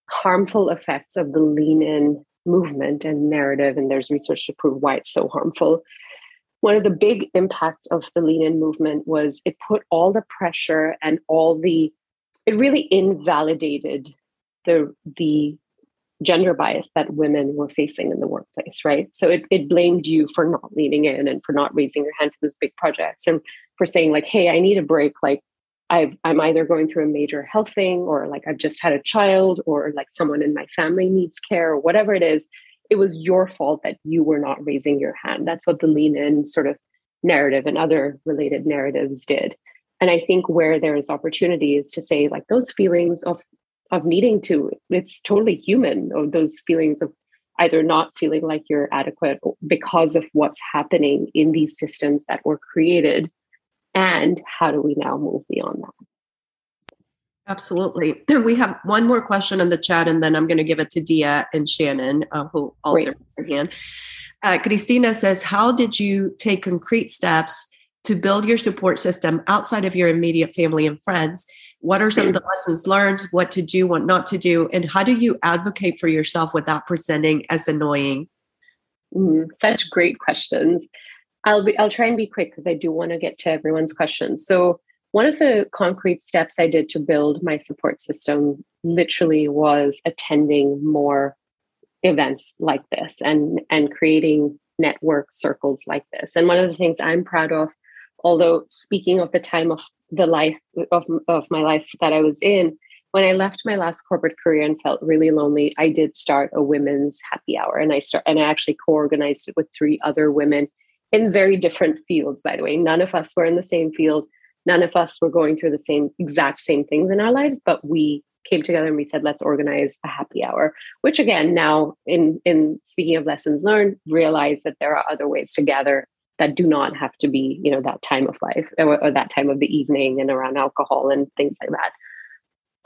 harmful effects of the lean in movement and narrative, and there's research to prove why it's so harmful, one of the big impacts of the lean in movement was it put all the pressure and all the it really invalidated the the gender bias that women were facing in the workplace right? So it, it blamed you for not leaning in and for not raising your hand for those big projects and for saying like hey i need a break. Like I've, i'm either going through a major health thing or like i've just had a child or like someone in my family needs care or whatever it is it was your fault that you were not raising your hand. That's what the lean in sort of narrative and other related narratives did. And I think where there is opportunity is to say like those feelings of of needing to, it's totally human, or those feelings of either not feeling like you're adequate because of what's happening in these systems that were created. And how do we now move beyond that? Absolutely. We have one more question in the chat, and then I'm going to give it to Dia and Shannon, uh, who also raised their hand. Uh, Christina says, How did you take concrete steps to build your support system outside of your immediate family and friends? What are some of the lessons learned, what to do, what not to do, and how do you advocate for yourself without presenting as annoying? Mm, such great questions. I'll be I'll try and be quick because I do want to get to everyone's questions. So one of the concrete steps I did to build my support system literally was attending more events like this and and creating network circles like this. And one of the things I'm proud of, although speaking of the time of the life of, of my life that I was in, when I left my last corporate career and felt really lonely, I did start a women's happy hour and I start and I actually co-organized it with three other women in very different fields, by the way. None of us were in the same field none of us were going through the same exact same things in our lives but we came together and we said let's organize a happy hour which again now in in speaking of lessons learned realize that there are other ways to gather that do not have to be you know that time of life or, or that time of the evening and around alcohol and things like that.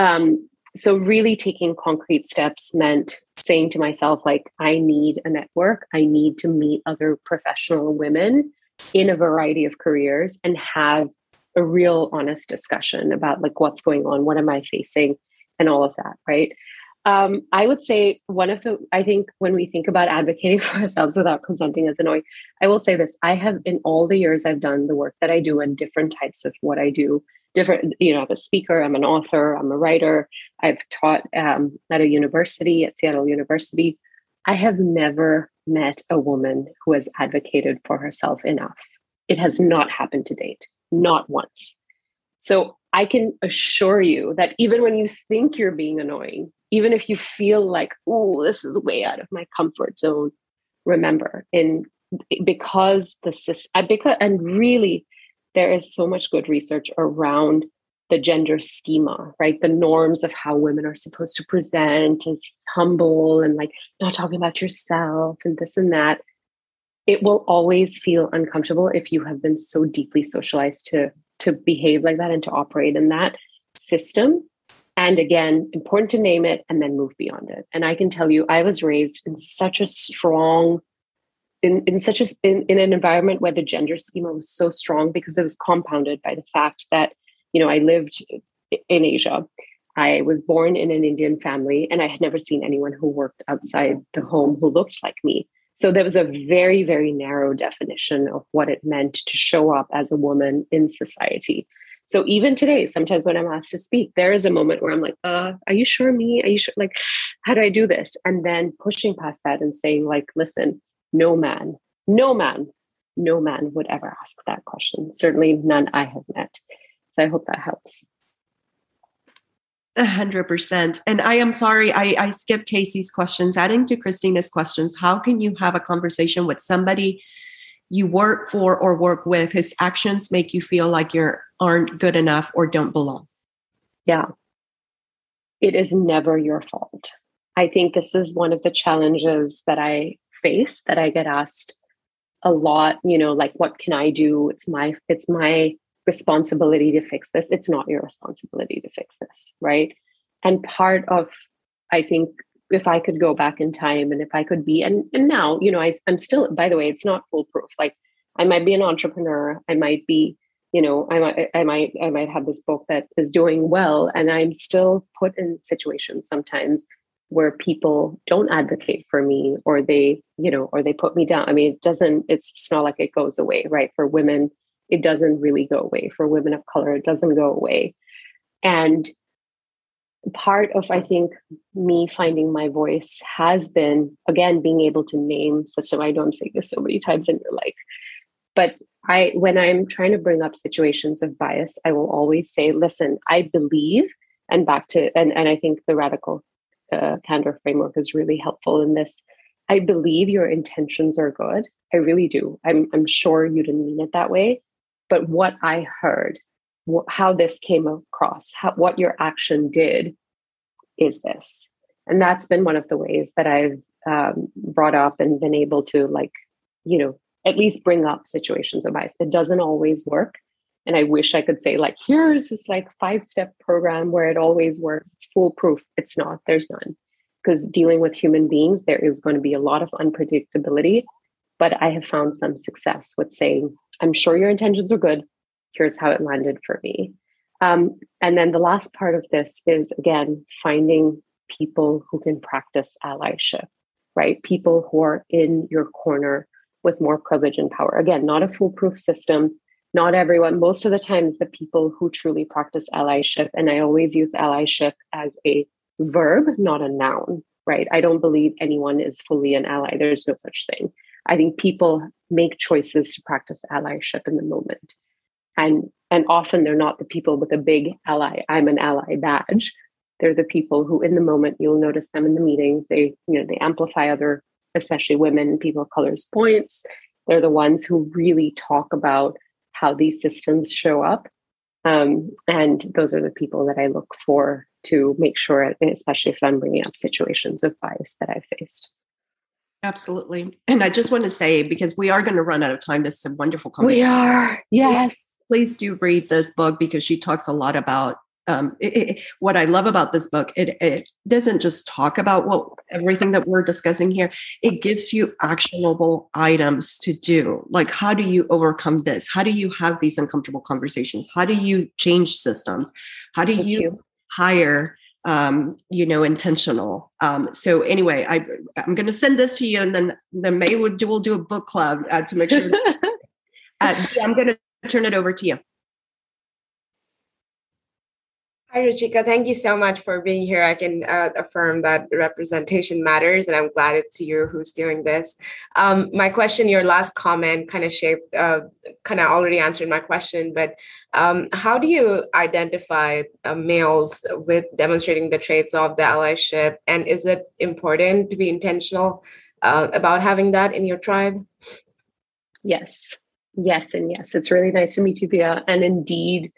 Um, so really taking concrete steps meant saying to myself like i need a network. I need to meet other professional women in a variety of careers and have a real honest discussion about like what's going on, what am I facing, and all of that, right? Um, I would say one of the, I think when we think about advocating for ourselves without consulting as annoying, I will say this I have, in all the years I've done the work that I do and different types of what I do, different, you know, I'm a speaker, I'm an author, I'm a writer, I've taught um, at a university, at Seattle University. I have never met a woman who has advocated for herself enough. It has not happened to date, not once. So I can assure you that even when you think you're being annoying, even if you feel like, oh, this is way out of my comfort zone, remember, in because the system, because and really, there is so much good research around the gender schema, right? The norms of how women are supposed to present as humble and like not talking about yourself and this and that. It will always feel uncomfortable if you have been so deeply socialized to to behave like that and to operate in that system. And again, important to name it and then move beyond it. And I can tell you, I was raised in such a strong in, in such a in, in an environment where the gender schema was so strong because it was compounded by the fact that you know, I lived in Asia. I was born in an Indian family and I had never seen anyone who worked outside the home who looked like me. So there was a very, very narrow definition of what it meant to show up as a woman in society. So even today, sometimes when I'm asked to speak, there is a moment where I'm like, uh, are you sure me? Are you sure? Like, how do I do this? And then pushing past that and saying, like, listen, no man, no man, no man would ever ask that question. Certainly none I have met. So I hope that helps. A hundred percent. And I am sorry, I, I skipped Casey's questions. Adding to Christina's questions, how can you have a conversation with somebody you work for or work with whose actions make you feel like you aren't good enough or don't belong? Yeah. It is never your fault. I think this is one of the challenges that I face that I get asked a lot, you know, like what can I do? It's my it's my responsibility to fix this. It's not your responsibility to fix this, right? And part of, I think, if I could go back in time and if I could be, and, and now, you know, I, I'm still, by the way, it's not foolproof. Like I might be an entrepreneur, I might be, you know, I might, I might, I might have this book that is doing well, and I'm still put in situations sometimes where people don't advocate for me or they you know or they put me down i mean it doesn't it's, it's not like it goes away right for women it doesn't really go away. For women of color, it doesn't go away. And part of, I think, me finding my voice has been, again, being able to name system. I know I'm saying this so many times and you're like, but I, when I'm trying to bring up situations of bias, I will always say, listen, I believe, and back to, and, and I think the radical uh, candor framework is really helpful in this. I believe your intentions are good. I really do. I'm, I'm sure you didn't mean it that way but what I heard, wh- how this came across, how, what your action did is this. And that's been one of the ways that I've um, brought up and been able to, like, you know, at least bring up situations of bias. It doesn't always work. And I wish I could say, like, here's this like five step program where it always works. It's foolproof. It's not, there's none. Because dealing with human beings, there is going to be a lot of unpredictability. But I have found some success with saying, I'm sure your intentions are good. Here's how it landed for me. Um, and then the last part of this is again finding people who can practice allyship, right? People who are in your corner with more privilege and power. Again, not a foolproof system. Not everyone, most of the times, the people who truly practice allyship, and I always use allyship as a verb, not a noun, right? I don't believe anyone is fully an ally. There's no such thing. I think people make choices to practice allyship in the moment. And and often they're not the people with a big ally, I'm an ally badge. They're the people who in the moment you'll notice them in the meetings. They, you know, they amplify other, especially women, and people of color's points. They're the ones who really talk about how these systems show up. Um, and those are the people that I look for to make sure, especially if I'm bringing up situations of bias that I've faced. Absolutely. And I just want to say, because we are going to run out of time, this is a wonderful conversation. We are. Yes. Please do read this book because she talks a lot about um, it, it, what I love about this book, it, it doesn't just talk about what everything that we're discussing here. It gives you actionable items to do. Like, how do you overcome this? How do you have these uncomfortable conversations? How do you change systems? How do you, you, hire? Um, you know, intentional. Um, so anyway, I I'm going to send this to you, and then then May will do we'll do a book club uh, to make sure. That, uh, I'm going to turn it over to you. Hi, Ruchika. Thank you so much for being here. I can uh, affirm that representation matters, and I'm glad it's you who's doing this. Um, my question, your last comment, kind of shaped, uh, kind of already answered my question, but um, how do you identify uh, males with demonstrating the traits of the allyship? And is it important to be intentional uh, about having that in your tribe? Yes, yes, and yes. It's really nice to meet you, Bia. And indeed,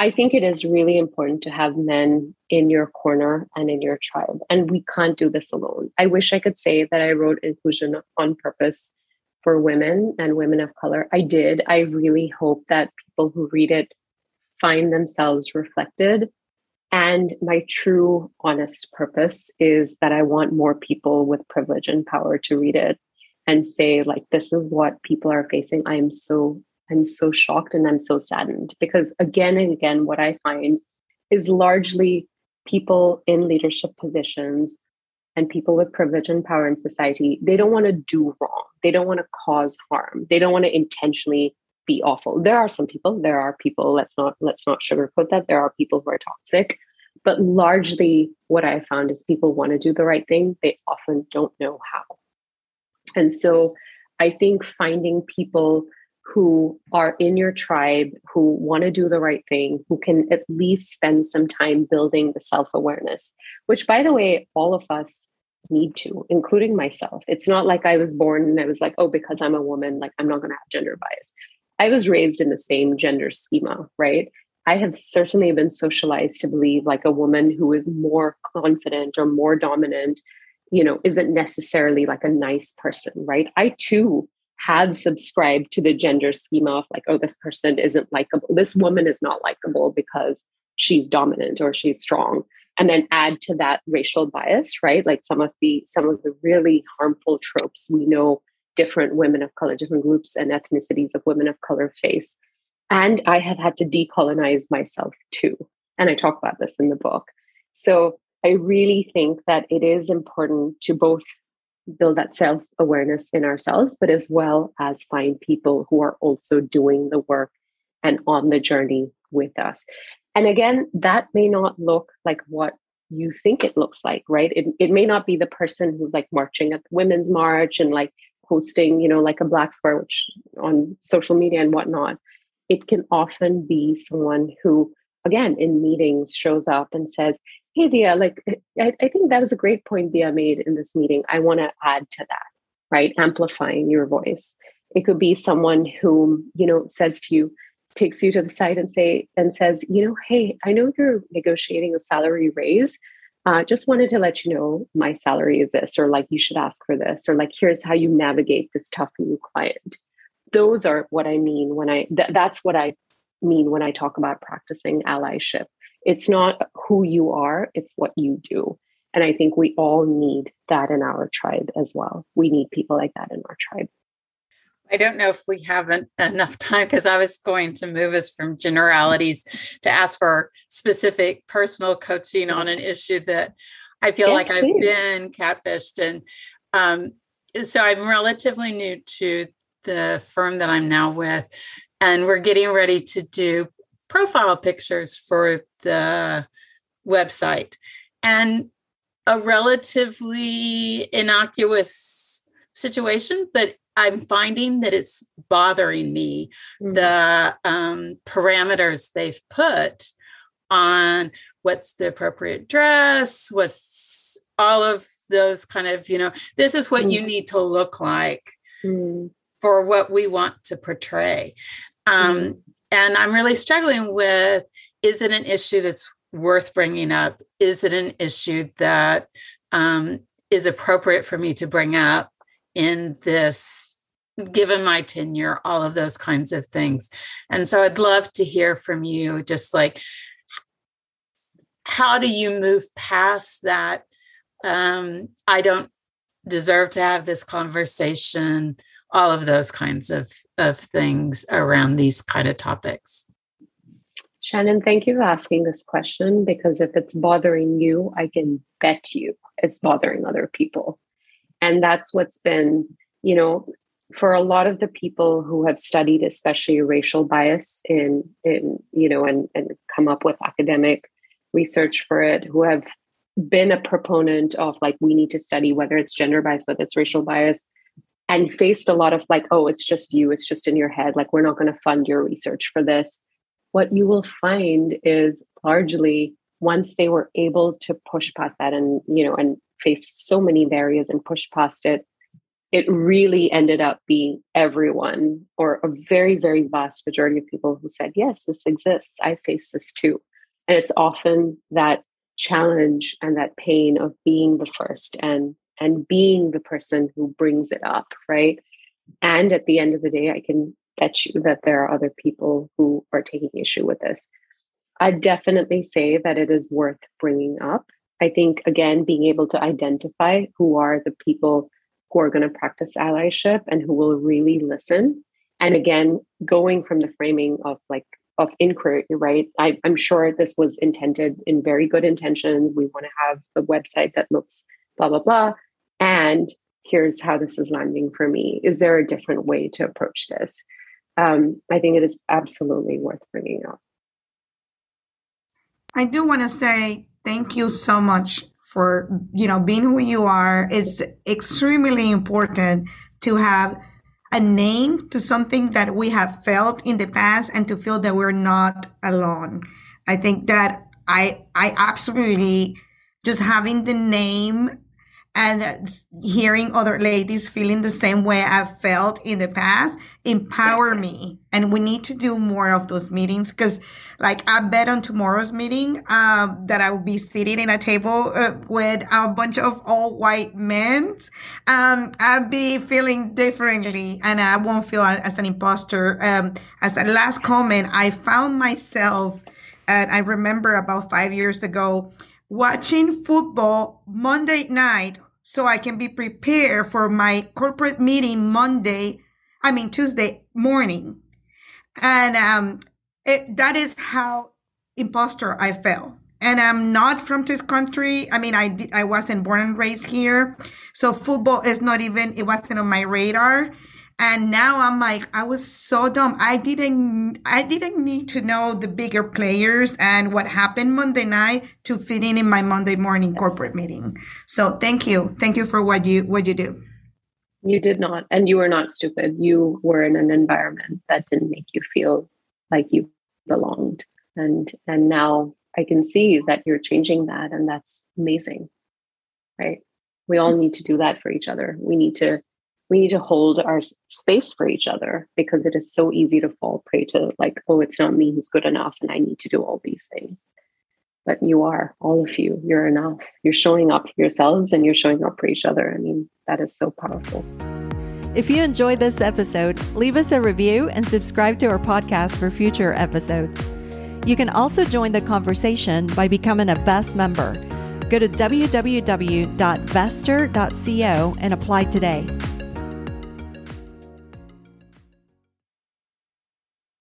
I think it is really important to have men in your corner and in your tribe. And we can't do this alone. I wish I could say that I wrote inclusion on purpose for women and women of color. I did. I really hope that people who read it find themselves reflected. And my true, honest purpose is that I want more people with privilege and power to read it and say, like, this is what people are facing. I am so I'm so shocked and I'm so saddened because again and again, what I find is largely people in leadership positions and people with privilege and power in society, they don't want to do wrong. They don't want to cause harm. They don't want to intentionally be awful. There are some people, there are people, let's not let's not sugarcoat that. There are people who are toxic. But largely what I found is people want to do the right thing. They often don't know how. And so I think finding people who are in your tribe, who want to do the right thing, who can at least spend some time building the self awareness, which, by the way, all of us need to, including myself. It's not like I was born and I was like, oh, because I'm a woman, like I'm not going to have gender bias. I was raised in the same gender schema, right? I have certainly been socialized to believe like a woman who is more confident or more dominant, you know, isn't necessarily like a nice person, right? I too have subscribed to the gender schema of like, oh, this person isn't likable. This woman is not likable because she's dominant or she's strong. And then add to that racial bias, right? Like some of the some of the really harmful tropes we know different women of color, different groups and ethnicities of women of color face. And I have had to decolonize myself too. And I talk about this in the book. So I really think that it is important to both build that self awareness in ourselves, but as well as find people who are also doing the work and on the journey with us. And again, that may not look like what you think it looks like, right? It, it may not be the person who's like marching at the Women's March and like posting, you know, like a black square, which on social media and whatnot. It can often be someone who, again, in meetings shows up and says, hey dia like I, I think that was a great point dia made in this meeting. I want to add to that right? Amplifying your voice. It could be someone who you know says to you takes you to the side and say and says you know hey i know you're negotiating a salary raise. Uh, just wanted to let you know my salary is this or like you should ask for this or like here's how you navigate this tough new client. Those are what i mean when i th- that's what i mean when i talk about practicing allyship it's not who you are, it's what you do. And I think we all need that in our tribe as well. We need people like that in our tribe. I don't know if we haven't enough time because I was going to move us from generalities to ask for specific personal coaching on an issue that I feel yes, like I've been catfished. And um, so I'm relatively new to the firm that I'm now with, and we're getting ready to do profile pictures for the website and a relatively innocuous situation, but I'm finding that it's bothering me mm-hmm. the um, parameters they've put on what's the appropriate dress, what's all of those kind of, you know, this is what mm-hmm. you need to look like mm-hmm. for what we want to portray. Um, mm-hmm. And I'm really struggling with is it an issue that's worth bringing up? Is it an issue that um, is appropriate for me to bring up in this, given my tenure, all of those kinds of things? And so I'd love to hear from you, just like, how do you move past that um, i don't deserve to have this conversation all of those kinds of of things around these kind of topics. Shannon thank you for asking this question because if it's bothering you i can bet you it's bothering other people. And that's what's been you know for a lot of the people who have studied especially racial bias in in you know and and come up with academic research for it who have been a proponent of like we need to study whether it's gender bias whether it's racial bias and faced a lot of like oh it's just you it's just in your head like we're not going to fund your research for this. What you will find is largely once they were able to push past that and you know and face so many barriers and push past it it really ended up being everyone or a very very vast majority of people who said yes this exists. I face this too. And it's often that challenge and that pain of being the first and and being the person who brings it up right and at the end of the day i can bet you that there are other people who are taking issue with this i definitely say that it is worth bringing up i think again being able to identify who are the people who are going to practice allyship and who will really listen and again going from the framing of like of inquiry, right? I, am sure this was intended in very good intentions. We want to have a website that looks blah, blah, blah. And here's how this is landing for me. Is there a different way to approach this? Um, I think it is absolutely worth bringing up. I do want to say thank you so much for you know being who you are. It's extremely important to have a name to something that we have felt in the past and to feel that we're not alone. I think that I, I absolutely just having the name and hearing other ladies feeling the same way I've felt in the past empower me. And we need to do more of those meetings because, like, I bet on tomorrow's meeting um, that I will be sitting in a table uh, with a bunch of all white men. Um, I'll be feeling differently and I won't feel as an imposter. Um, as a last comment, I found myself, and I remember about five years ago, watching football Monday night so I can be prepared for my corporate meeting Monday, I mean Tuesday morning. And um, it, that is how imposter I felt. And I'm not from this country. I mean, I I wasn't born and raised here, so football is not even it wasn't on my radar. And now I'm like, I was so dumb. I didn't, I didn't need to know the bigger players and what happened Monday night to fit in in my Monday morning yes. corporate meeting. So thank you, thank you for what you what you do. You did not, and you were not stupid. You were in an environment that didn't make you feel like you belonged, and and now I can see that you're changing that, and that's amazing, right? We all need to do that for each other. We need to we need to hold our space for each other because it is so easy to fall prey to like oh it's not me who's good enough and i need to do all these things. But you are all of you you're enough. You're showing up for yourselves and you're showing up for each other. I mean that is so powerful. If you enjoyed this episode leave us a review and subscribe to our podcast for future episodes. You can also join the conversation by becoming a VEST member. Go to www.VESTHer.co and apply today